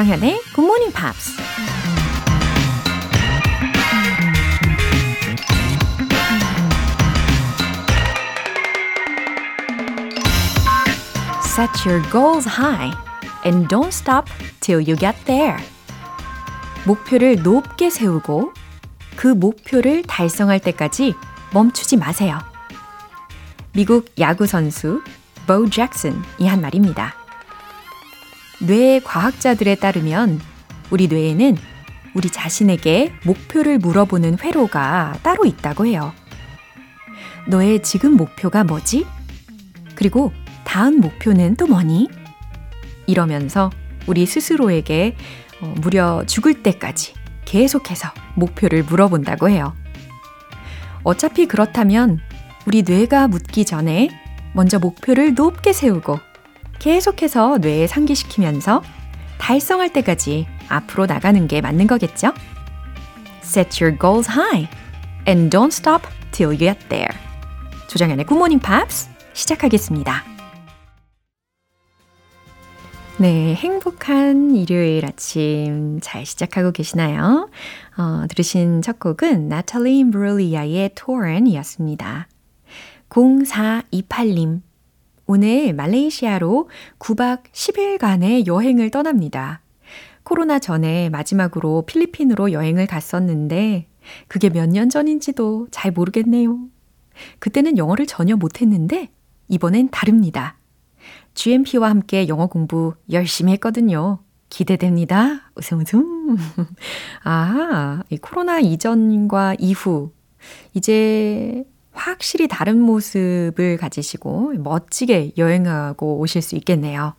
조정현의 Good Morning Pops. Set your goals high and don't stop till you get there. 목표를 높게 세우고 그 목표를 달성할 때까지 멈추지 마세요. 미국 야구 선수 보 잭슨이 한 말입니다. 뇌 과학자들에 따르면 우리 뇌에는 우리 자신에게 목표를 물어보는 회로가 따로 있다고 해요. 너의 지금 목표가 뭐지? 그리고 다음 목표는 또 뭐니? 이러면서 우리 스스로에게 어, 무려 죽을 때까지 계속해서 목표를 물어본다고 해요. 어차피 그렇다면 우리 뇌가 묻기 전에 먼저 목표를 높게 세우고 계속해서 뇌에 상기시키면서 달성할 때까지 앞으로 나가는 게 맞는 거겠죠? Set your goals high and don't stop till you get there. Good Morning Pops 시작하겠습니다. 네, 행복한 일요일 아침 잘 시작하고 계시나요? 어, 들으신 첫 곡은 나탈리 브롤리아의 Torn이었습니다. 0428님, 오늘 말레이시아로 9박 10일간의 여행을 떠납니다. 코로나 전에 마지막으로 필리핀으로 여행을 갔었는데, 그게 몇 년 전인지도 잘 모르겠네요. 그때는 영어를 전혀 못했는데, 이번엔 다릅니다. GMP와 함께 영어 공부 열심히 했거든요. 기대됩니다. 웃음 웃음. 아, 이 코로나 이전과 이후 이제 확실히 다른 모습을 가지시고 멋지게 여행하고 오실 수 있겠네요.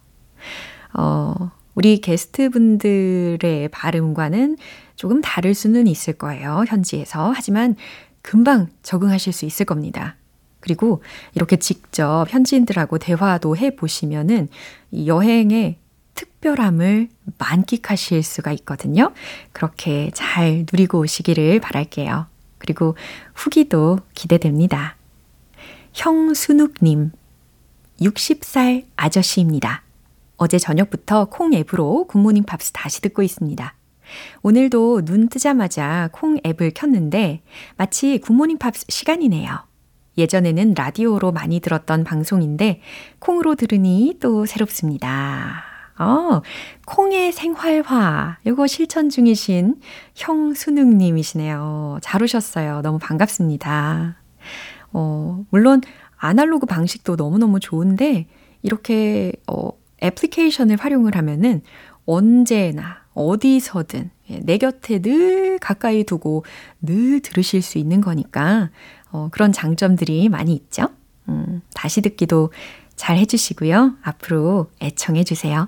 어, 우리 게스트분들의 발음과는 조금 다를 수는 있을 거예요. 현지에서. 하지만 금방 적응하실 수 있을 겁니다. 그리고 이렇게 직접 현지인들하고 대화도 해 보시면은 이 여행의 특별함을 만끽하실 수가 있거든요. 그렇게 잘 누리고 오시기를 바랄게요. 그리고 후기도 기대됩니다. 형순욱님, 60살 아저씨입니다. 어제 저녁부터 콩 앱으로 굿모닝 팝스 다시 듣고 있습니다. 오늘도 눈 뜨자마자 콩 앱을 켰는데 마치 굿모닝 팝스 시간이네요. 예전에는 라디오로 많이 들었던 방송인데 콩으로 들으니 또 새롭습니다. 어, 콩의 생활화. 이거 실천 중이신 형수능님이시네요. 잘 오셨어요. 너무 반갑습니다. 어, 물론 아날로그 방식도 너무너무 좋은데 이렇게 어, 애플리케이션을 활용을 하면은 언제나 어디서든 예, 내 곁에 늘 가까이 두고 늘 들으실 수 있는 거니까 어, 그런 장점들이 많이 있죠. 음, 다시 듣기도 잘 해주시고요. 앞으로 애청해 주세요.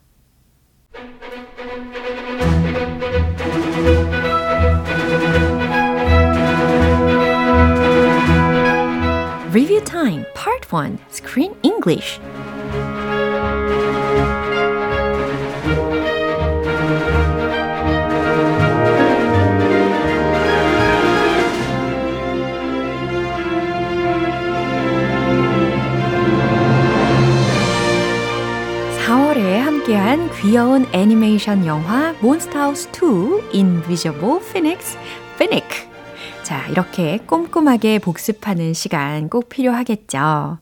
Review Time Part 1 Screen English 귀여운 애니메이션 영화 몬스타우스 2 Invisible Phoenix Phoenix 자, 이렇게 꼼꼼하게 복습하는 시간 꼭 필요하겠죠.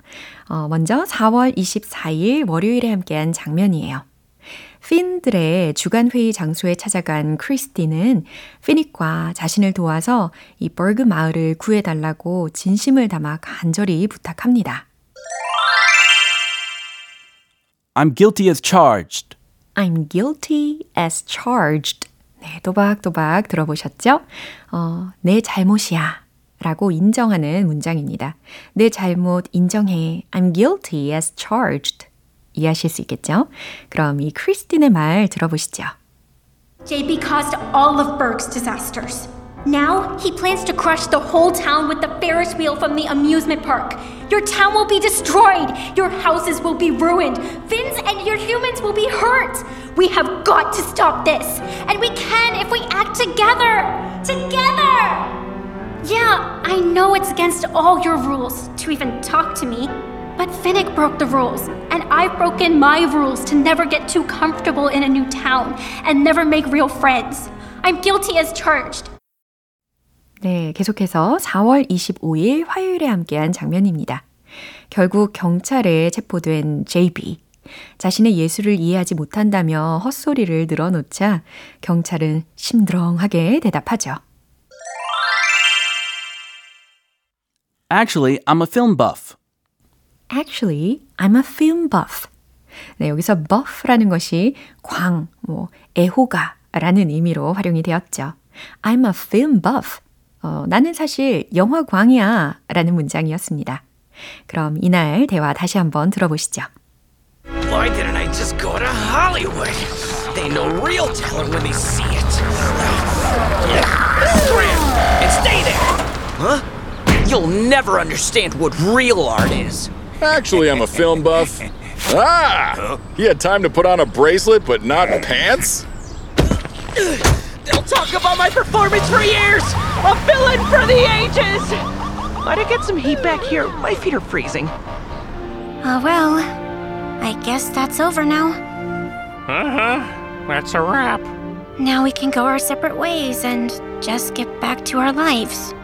어, 먼저 4월 24일 월요일에 함께한 장면이에요. 핀들의 주간 회의 장소에 찾아간 크리스티는 피닉과 자신을 도와서 이 버그 마을을 구해달라고 진심을 담아 간절히 부탁합니다. I'm guilty as charged. I'm guilty as charged. 네, 또박또박 들어보셨죠? 어, 내 잘못이야. 라고 인정하는 문장입니다. 내 잘못 인정해. I'm guilty as charged. 이해하실 수 있겠죠? 그럼 이 크리스틴의 말 들어보시죠. JB caused all of Berg's disasters. Now he plans to crush the whole town with the Ferris wheel from the amusement park. Your town will be destroyed. Your houses will be ruined. Fins and your humans will be hurt. We have got to stop this. And we can if we act together. Together! Yeah, I know it's against all your rules to even talk to me. But Finnick broke the rules, and I've broken my rules to never get too comfortable in a new town and never make real friends. I'm guilty as charged. 네, 계속해서 4월 25일 화요일에 함께한 장면입니다. 결국 경찰에 체포된 JB. 자신의 예술을 이해하지 못한다며 헛소리를 늘어놓자 경찰은 심드렁하게 대답하죠. Actually, I'm a film buff. Actually, I'm a film buff. 네, 여기서 buff라는 것이 광, 뭐, 애호가라는 의미로 활용이 되었죠. I'm a film buff. 어, 나는 사실 영화광이야 라는 문장이었습니다. 그럼 이날 대화 다시 한번 들어보시죠. Why didn't I just go to Hollywood? They know real talent when they see it. Scram and stay there. Huh? You'll never understand what real art is. Actually, I'm a film buff. Ah! He had time to put on a bracelet, but not pants? They'll talk about my performance for years. A villain for the ages. Might I get some heat back here? My feet are freezing. Uh, well, I guess that's over now. Uh huh. That's a wrap. Now we can go our separate ways and just get back to our lives.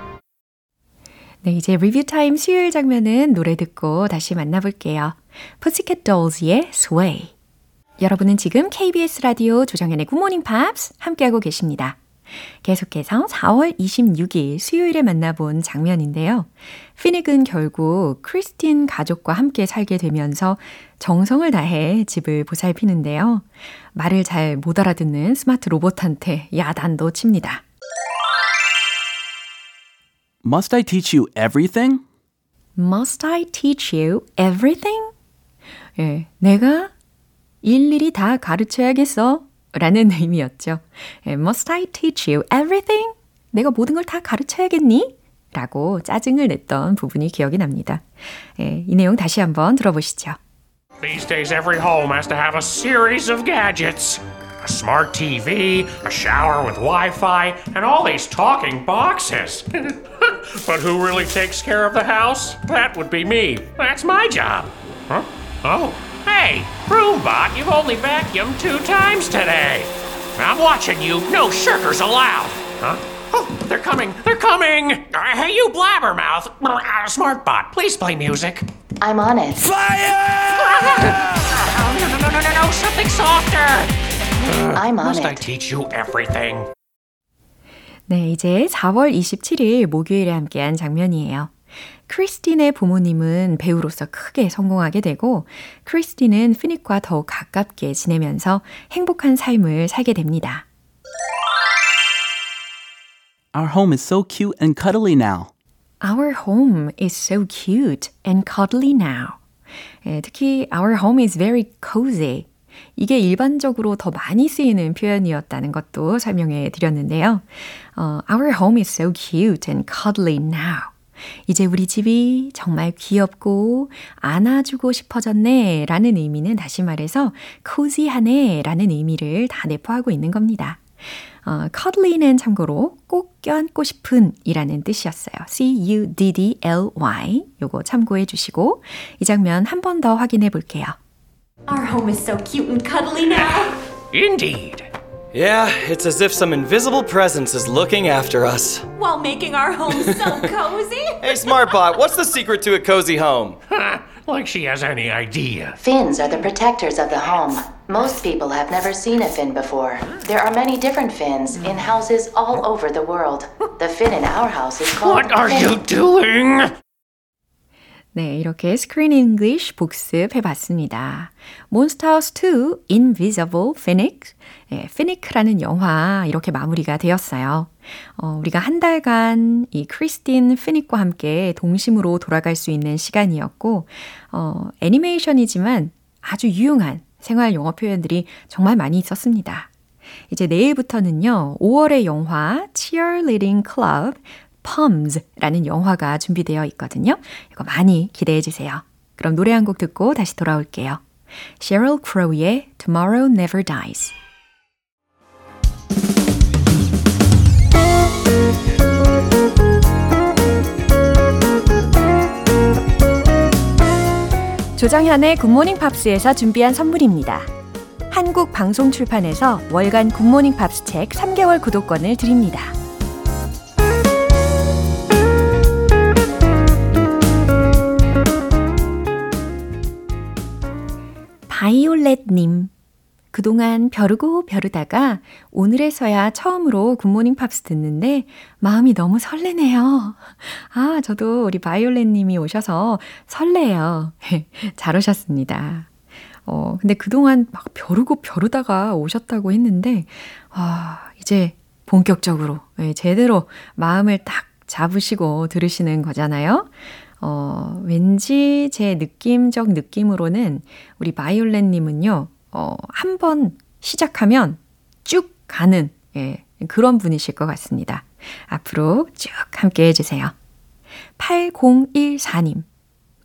네, 이제 리뷰 타임 수요일 장면은 노래 듣고 다시 만나볼게요. Pussycat Dolls의 Sway. 여러분은 지금 KBS 라디오 조정현의 굿모닝 팝스 함께하고 계십니다. 계속해서 4월 26일 수요일에 만나본 장면인데요. 피닉은 결국 크리스틴 가족과 함께 살게 되면서 정성을 다해 집을 보살피는데요. 말을 잘 못 알아듣는 스마트 로봇한테 야단도 칩니다. Must I teach you everything? Must I teach you everything? 예, 내가 일일이 다 가르쳐야겠어? 라는 의미였죠. Must I teach you everything? 내가 모든 걸 다 가르쳐야겠니? 라고 짜증을 냈던 부분이 기억이 납니다. 예, 이 내용 다시 한번 들어보시죠. These days, every home has to have a series of gadgets a smart TV, a shower with Wi Fi, and all these talking boxes. but who really takes care of the house? That would be me. That's my job. Huh? Oh, hey, Broombot, you've only vacuumed two times today. I'm watching you. No shirkers allowed. Huh? Oh, they're coming. They're coming. Uh, hey, you blabbermouth. Uh, Smartbot, please play music. I'm on it. Oh, no, no, no, no, no, no, something softer. I'm on Must I it. teach you everything? 네, 이제 4월 27일 목요일에 함께한 장면이에요. 크리스틴의 부모님은 배우로서 크게 성공하게 되고 크리스틴은 피닉과 더욱 가깝게 지내면서 행복한 삶을 살게 됩니다. Our home is so cute and cuddly now. Our home is so cute and cuddly now. 예, 특히 our home is very cozy. 이게 일반적으로 더 많이 쓰이는 표현이었다는 것도 설명해 드렸는데요. 어, our home is so cute and cuddly now. 이제 우리 집이 정말 귀엽고 안아주고 싶어졌네 라는 의미는 다시 말해서 cozy하네 라는 의미를 다 내포하고 있는 겁니다. 어, cuddly는 참고로 꼭 껴안고 싶은 이라는 뜻이었어요. C-U-D-D-L-Y 요거 참고해 주시고 이 장면 한 번 더 확인해 볼게요. Our home is so cute and cuddly now. Indeed. Yeah, it's as if some invisible presence is looking after us. While making our home so cozy. Hey, Smartbot, what's the secret to a cozy home? Ha! Like she has any idea. Fins are the protectors of the home. Most people have never seen a fin before. There are many different fins in houses all over the world. The fin in our house is called. What are fin. you doing? 네, 이렇게 스크린 잉글리쉬 복습해 봤습니다. 몬스타우스 2 Invisible Phoenix 네, 피닉라는 영화 이렇게 마무리가 되었어요. 어, 우리가 한 달간 이 크리스틴 피닉과 함께 동심으로 돌아갈 수 있는 시간이었고 어, 애니메이션이지만 아주 유용한 생활 영어 표현들이 정말 많이 있었습니다. 이제 내일부터는요, 5월의 영화 Cheerleading Club Pums라는 영화가 준비되어 있거든요. 이거 많이 기대해 주세요. 그럼 노래 한 곡 듣고 다시 돌아올게요. Sheryl Crow의 Tomorrow Never Dies. 조정현의 굿모닝 팝스에서 준비한 선물입니다. 한국 방송 출판에서 월간 굿모닝 팝스 책 3개월 구독권을 드립니다. 바이올렛님. 그동안 벼르고 벼르다가 오늘에서야 처음으로 굿모닝 팝스 듣는데 마음이 너무 설레네요. 아, 저도 우리 바이올렛님이 오셔서 설레요. 잘 오셨습니다. 어, 근데 그동안 막 벼르고 벼르다가 오셨다고 했는데, 아, 이제 본격적으로, 예, 제대로 마음을 딱 잡으시고 들으시는 거잖아요. 어, 왠지 제 느낌적 느낌으로는 우리 바이올렛님은요, 어, 한 번 시작하면 쭉 가는, 예, 그런 분이실 것 같습니다. 앞으로 쭉 함께 해주세요. 8014님.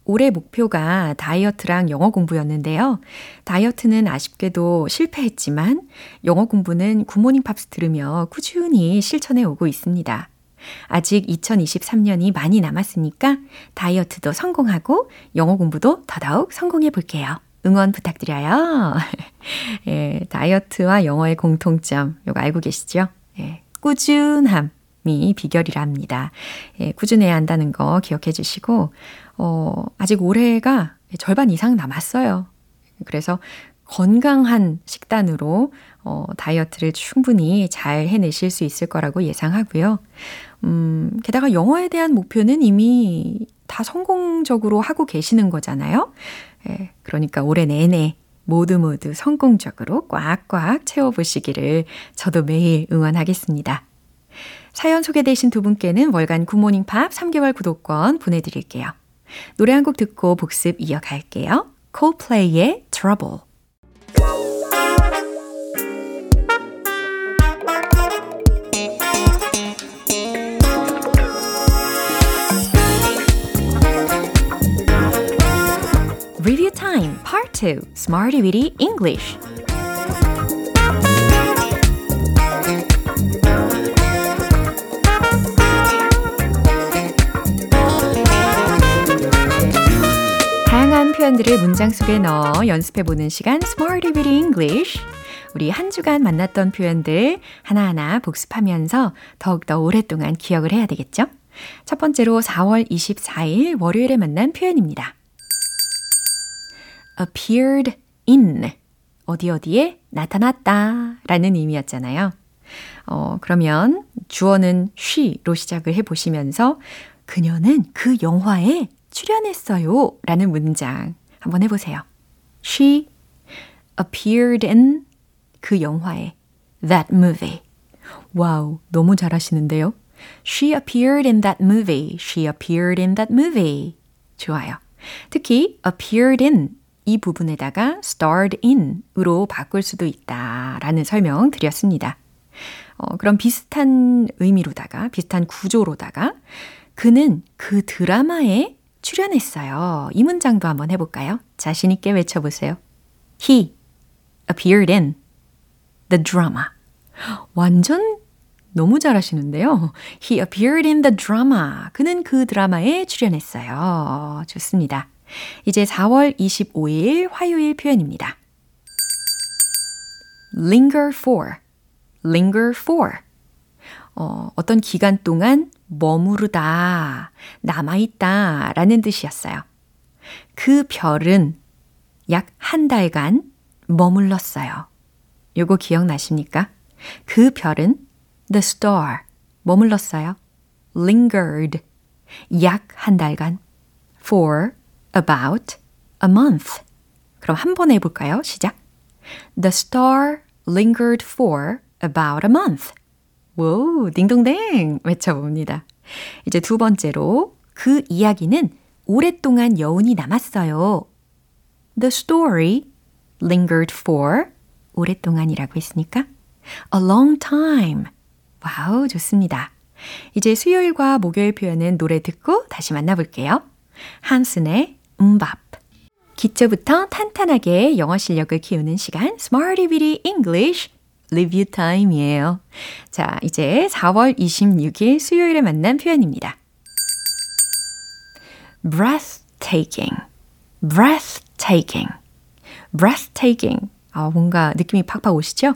올해 목표가 다이어트랑 영어 공부였는데요. 다이어트는 아쉽게도 실패했지만 영어 공부는 굿모닝 팝스 들으며 꾸준히 실천해 오고 있습니다. 아직 2023년이 많이 남았으니까 다이어트도 성공하고 영어 공부도 더더욱 성공해 볼게요. 응원 부탁드려요. 예, 다이어트와 영어의 공통점, 이거 알고 계시죠? 예, 꾸준함이 비결이랍니다. 예, 꾸준해야 한다는 거 기억해 주시고, 어, 아직 올해가 절반 이상 남았어요. 그래서 건강한 식단으로 어, 다이어트를 충분히 잘 해내실 수 있을 거라고 예상하고요. 음, 게다가 영어에 대한 목표는 이미 다 성공적으로 하고 계시는 거잖아요. 예, 그러니까 올해 내내 모두 모두 성공적으로 꽉꽉 채워보시기를 저도 매일 응원하겠습니다. 사연 소개되신 두 분께는 월간 굿모닝 팝 3개월 구독권 보내드릴게요. 노래 한 곡 듣고 복습 이어갈게요. Coldplay의 Trouble. Part 2 Smarty Weedy English 다양한 표현들을 문장 속에 넣어 연습해보는 시간 Smarty Weedy English 우리 한 주간 만났던 표현들 하나하나 복습하면서 더욱더 오랫동안 기억을 해야 되겠죠? 첫 번째로 4월 24일 월요일에 만난 표현입니다. Appeared in 어디 어디에 나타났다 라는 의미였잖아요. 어, 그러면 주어는 she로 시작을 해 보시면서 그녀는 그 영화에 출연했어요 라는 문장 한번 해 보세요. She appeared in 그 영화에 that movie. 와우, 너무 잘하시는데요. She appeared in that movie. She appeared in that movie. 좋아요. 특히 appeared in 이 부분에다가 starred in으로 바꿀 수도 있다라는 설명 드렸습니다. 어, 그럼 비슷한 의미로다가 비슷한 구조로다가 그는 그 드라마에 출연했어요. 이 문장도 한번 해볼까요? 자신 있게 외쳐보세요. He appeared in the drama. 완전 너무 잘하시는데요. He appeared in the drama. 그는 그 드라마에 출연했어요. 좋습니다. 이제 4월 25일 화요일 표현입니다. linger for, linger for. 어, 어떤 기간 동안 머무르다, 남아있다 라는 뜻이었어요. 그 별은 약 한 달간 머물렀어요. 요거 기억나십니까? 그 별은 the star, 머물렀어요. lingered, 약 한 달간 for about a month. 그럼 한 번 해볼까요? 시작. The story lingered for about a month. 오, 딩동댕 외쳐봅니다. 이제 두 번째로 그 이야기는 오랫동안 여운이 남았어요. The story lingered for 오랫동안이라고 했으니까 A long time. 와우, 좋습니다. 이제 수요일과 목요일 표현은 노래 듣고 다시 만나볼게요. 한슨의 음밥. 기초부터 탄탄하게 영어 실력을 키우는 시간 Smarty Bitty English Review Time이에요. 자, 이제 4월 26일 수요일에 만난 표현입니다. breathtaking, breathtaking, breathtaking. 아, 뭔가 느낌이 팍팍 오시죠?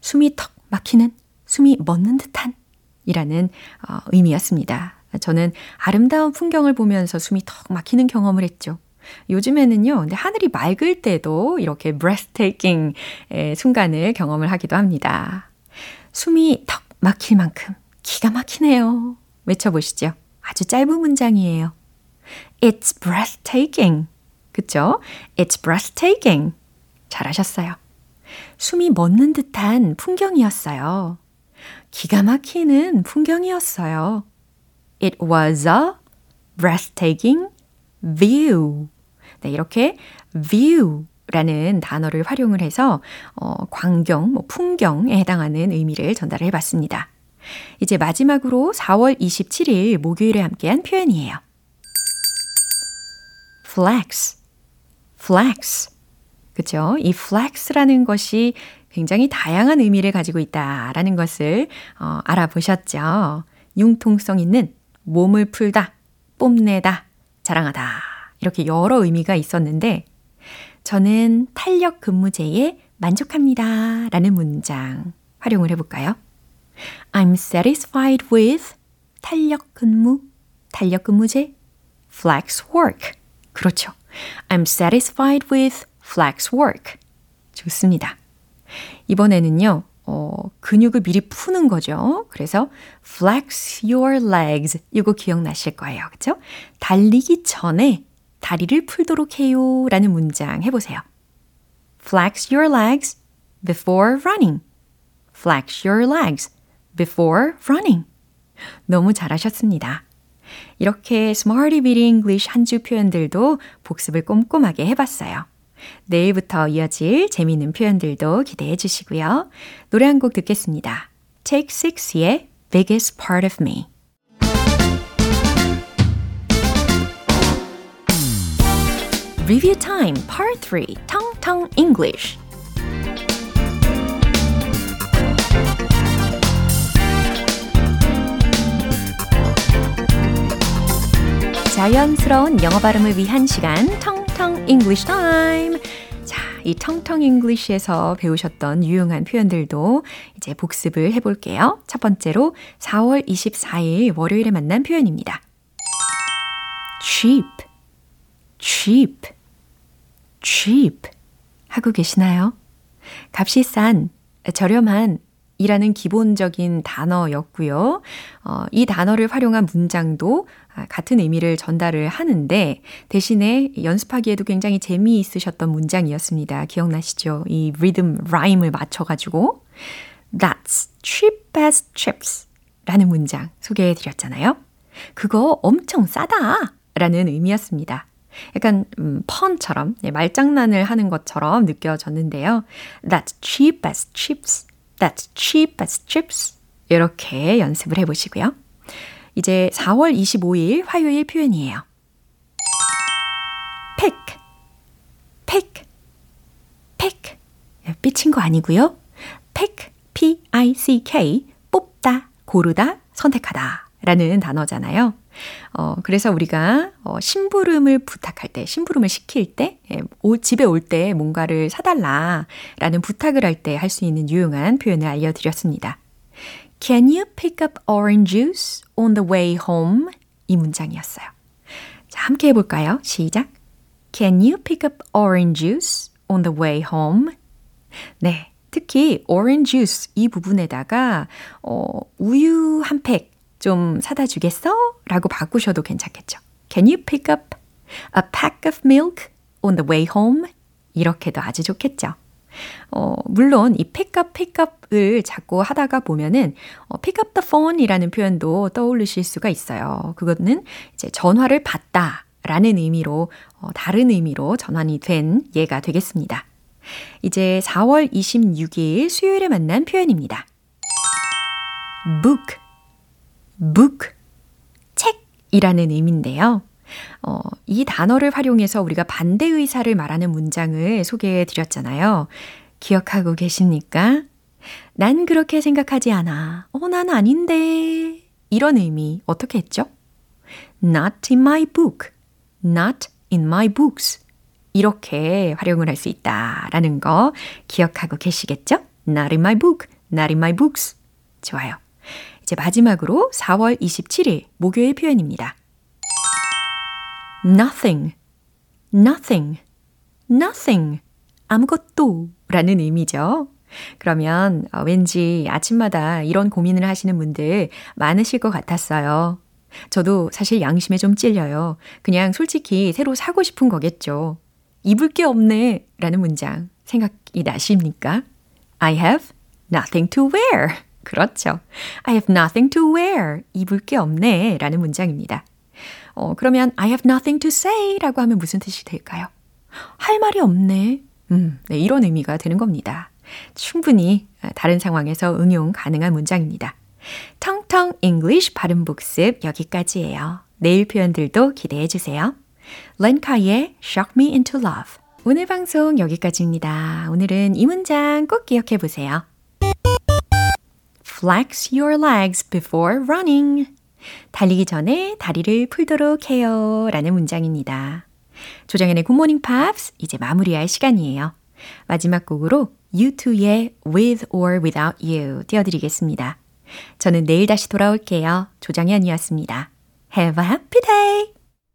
숨이 턱 막히는, 숨이 멎는 듯한 이라는 어, 의미였습니다. 저는 아름다운 풍경을 보면서 숨이 턱 막히는 경험을 했죠. 요즘에는요, 근데 하늘이 맑을 때도 이렇게 breathtaking 순간을 경험을 하기도 합니다. 숨이 턱 막힐 만큼 기가 막히네요. 외쳐보시죠. 아주 짧은 문장이에요. It's breathtaking. 그쵸? It's breathtaking. 잘하셨어요. 숨이 멎는 듯한 풍경이었어요. 기가 막히는 풍경이었어요. It was a breathtaking view. 네, 이렇게 view라는 단어를 활용을 해서 어, 광경, 뭐 풍경에 해당하는 의미를 전달을 해봤습니다. 이제 마지막으로 4월 27일 목요일에 함께한 표현이에요. flex, flex. 그쵸? 이 flex라는 것이 굉장히 다양한 의미를 가지고 있다라는 것을 어, 알아보셨죠? 융통성 있는 몸을 풀다, 뽐내다, 자랑하다. 이렇게 여러 의미가 있었는데 저는 탄력 근무제에 만족합니다. 라는 문장 활용을 해볼까요? I'm satisfied with 탄력 근무, 탄력 근무제, flex work. 그렇죠. I'm satisfied with flex work. 좋습니다. 이번에는요, 어, 근육을 미리 푸는 거죠. 그래서 flex your legs. 이거 기억나실 거예요. 그쵸? 달리기 전에 다리를 풀도록 해요. 라는 문장 해보세요. flex your legs before running. flex your legs before running. 너무 잘하셨습니다. 이렇게 Smarty Bitty English 한 주 표현들도 복습을 꼼꼼하게 해봤어요. 내일부터 이어질 재미있는 표현들도 기대해 주시고요. 노래 한 곡 듣겠습니다. Take Six의 Biggest Part of Me. Review Time Part 3 Tong Tong English 자연스러운 영어 발음을 위한 시간 텅텅 English Time. 자, 이 텅텅 English에서 배우셨던 유용한 표현들도 이제 복습을 해볼게요. 첫 번째로 4월 24일 월요일에 만난 표현입니다. cheap, cheap, cheap 하고 계시나요? 값이 싼, 저렴한 이라는 기본적인 단어였고요. 어, 이 단어를 활용한 문장도 같은 의미를 전달을 하는데 대신에 연습하기에도 굉장히 재미있으셨던 문장이었습니다. 기억나시죠? 이 리듬, 라임을 맞춰 가지고 That's cheap as chips 라는 문장 소개해 드렸잖아요. 그거 엄청 싸다 라는 의미였습니다. 약간 음, 펀처럼 말장난을 하는 것처럼 느껴졌는데요. That's cheap as chips. That's cheap as chips. 이렇게 연습을 해보시고요. 이제 4월 25일 화요일 표현이에요. pick, pick, pick. 삐친 거 아니고요. pick, p-i-c-k, 뽑다, 고르다, 선택하다 라는 단어잖아요. 어, 그래서 우리가 어, 심부름을 부탁할 때, 심부름을 시킬 때, 예, 오, 집에 올 때 뭔가를 사달라 라는 부탁을 할 때 할 수 있는 유용한 표현을 알려드렸습니다. Can you pick up orange juice on the way home? 이 문장이었어요. 자, 함께 해볼까요? 시작. Can you pick up orange juice on the way home? 네. 특히 orange juice 이 부분에다가 어, 우유 한 팩 좀 사다 주겠어? 라고 바꾸셔도 괜찮겠죠. Can you pick up a pack of milk on the way home? 이렇게도 아주 좋겠죠. 어, 물론 이 pick up, pick up을 자꾸 하다가 보면은 어, pick up the phone이라는 표현도 떠올리실 수가 있어요. 그거는 이제 전화를 받다 라는 의미로 어, 다른 의미로 전환이 된 예가 되겠습니다. 이제 4월 26일 수요일에 만난 표현입니다. book, book, 책이라는 의미인데요. 어, 이 단어를 활용해서 우리가 반대 의사를 말하는 문장을 소개해 드렸잖아요. 기억하고 계십니까? 난 그렇게 생각하지 않아. 어, 난 아닌데. 이런 의미 어떻게 했죠? Not in my book. Not in my books. 이렇게 활용을 할 수 있다라는 거 기억하고 계시겠죠? Not in my book. Not in my books. 좋아요. 이제 마지막으로 4월 27일 목요일 표현입니다. nothing, nothing, nothing. 아무것도 라는 의미죠. 그러면 어, 왠지 아침마다 이런 고민을 하시는 분들 많으실 것 같았어요. 저도 사실 양심에 좀 찔려요. 그냥 솔직히 새로 사고 싶은 거겠죠. 입을 게 없네 라는 문장 생각이 나십니까? I have nothing to wear. 그렇죠. I have nothing to wear. 입을 게 없네 라는 문장입니다. 어, 그러면 I have nothing to say 라고 하면 무슨 뜻이 될까요? 할 말이 없네. 음, 네, 이런 의미가 되는 겁니다. 충분히 다른 상황에서 응용 가능한 문장입니다. 텅텅 English 발음 복습 여기까지예요. 내일 표현들도 기대해 주세요. 렌카의 Shock Me Into Love 오늘 방송 여기까지입니다. 오늘은 이 문장 꼭 기억해 보세요. Flex your legs before running. 달리기 전에 다리를 풀도록 해요. 라는 문장입니다. 조정현의 굿모닝 팝스 이제 마무리할 시간이에요. 마지막 곡으로 U2의 With or Without You 띄워드리겠습니다. 저는 내일 다시 돌아올게요. 조정현이었습니다. Have a happy day!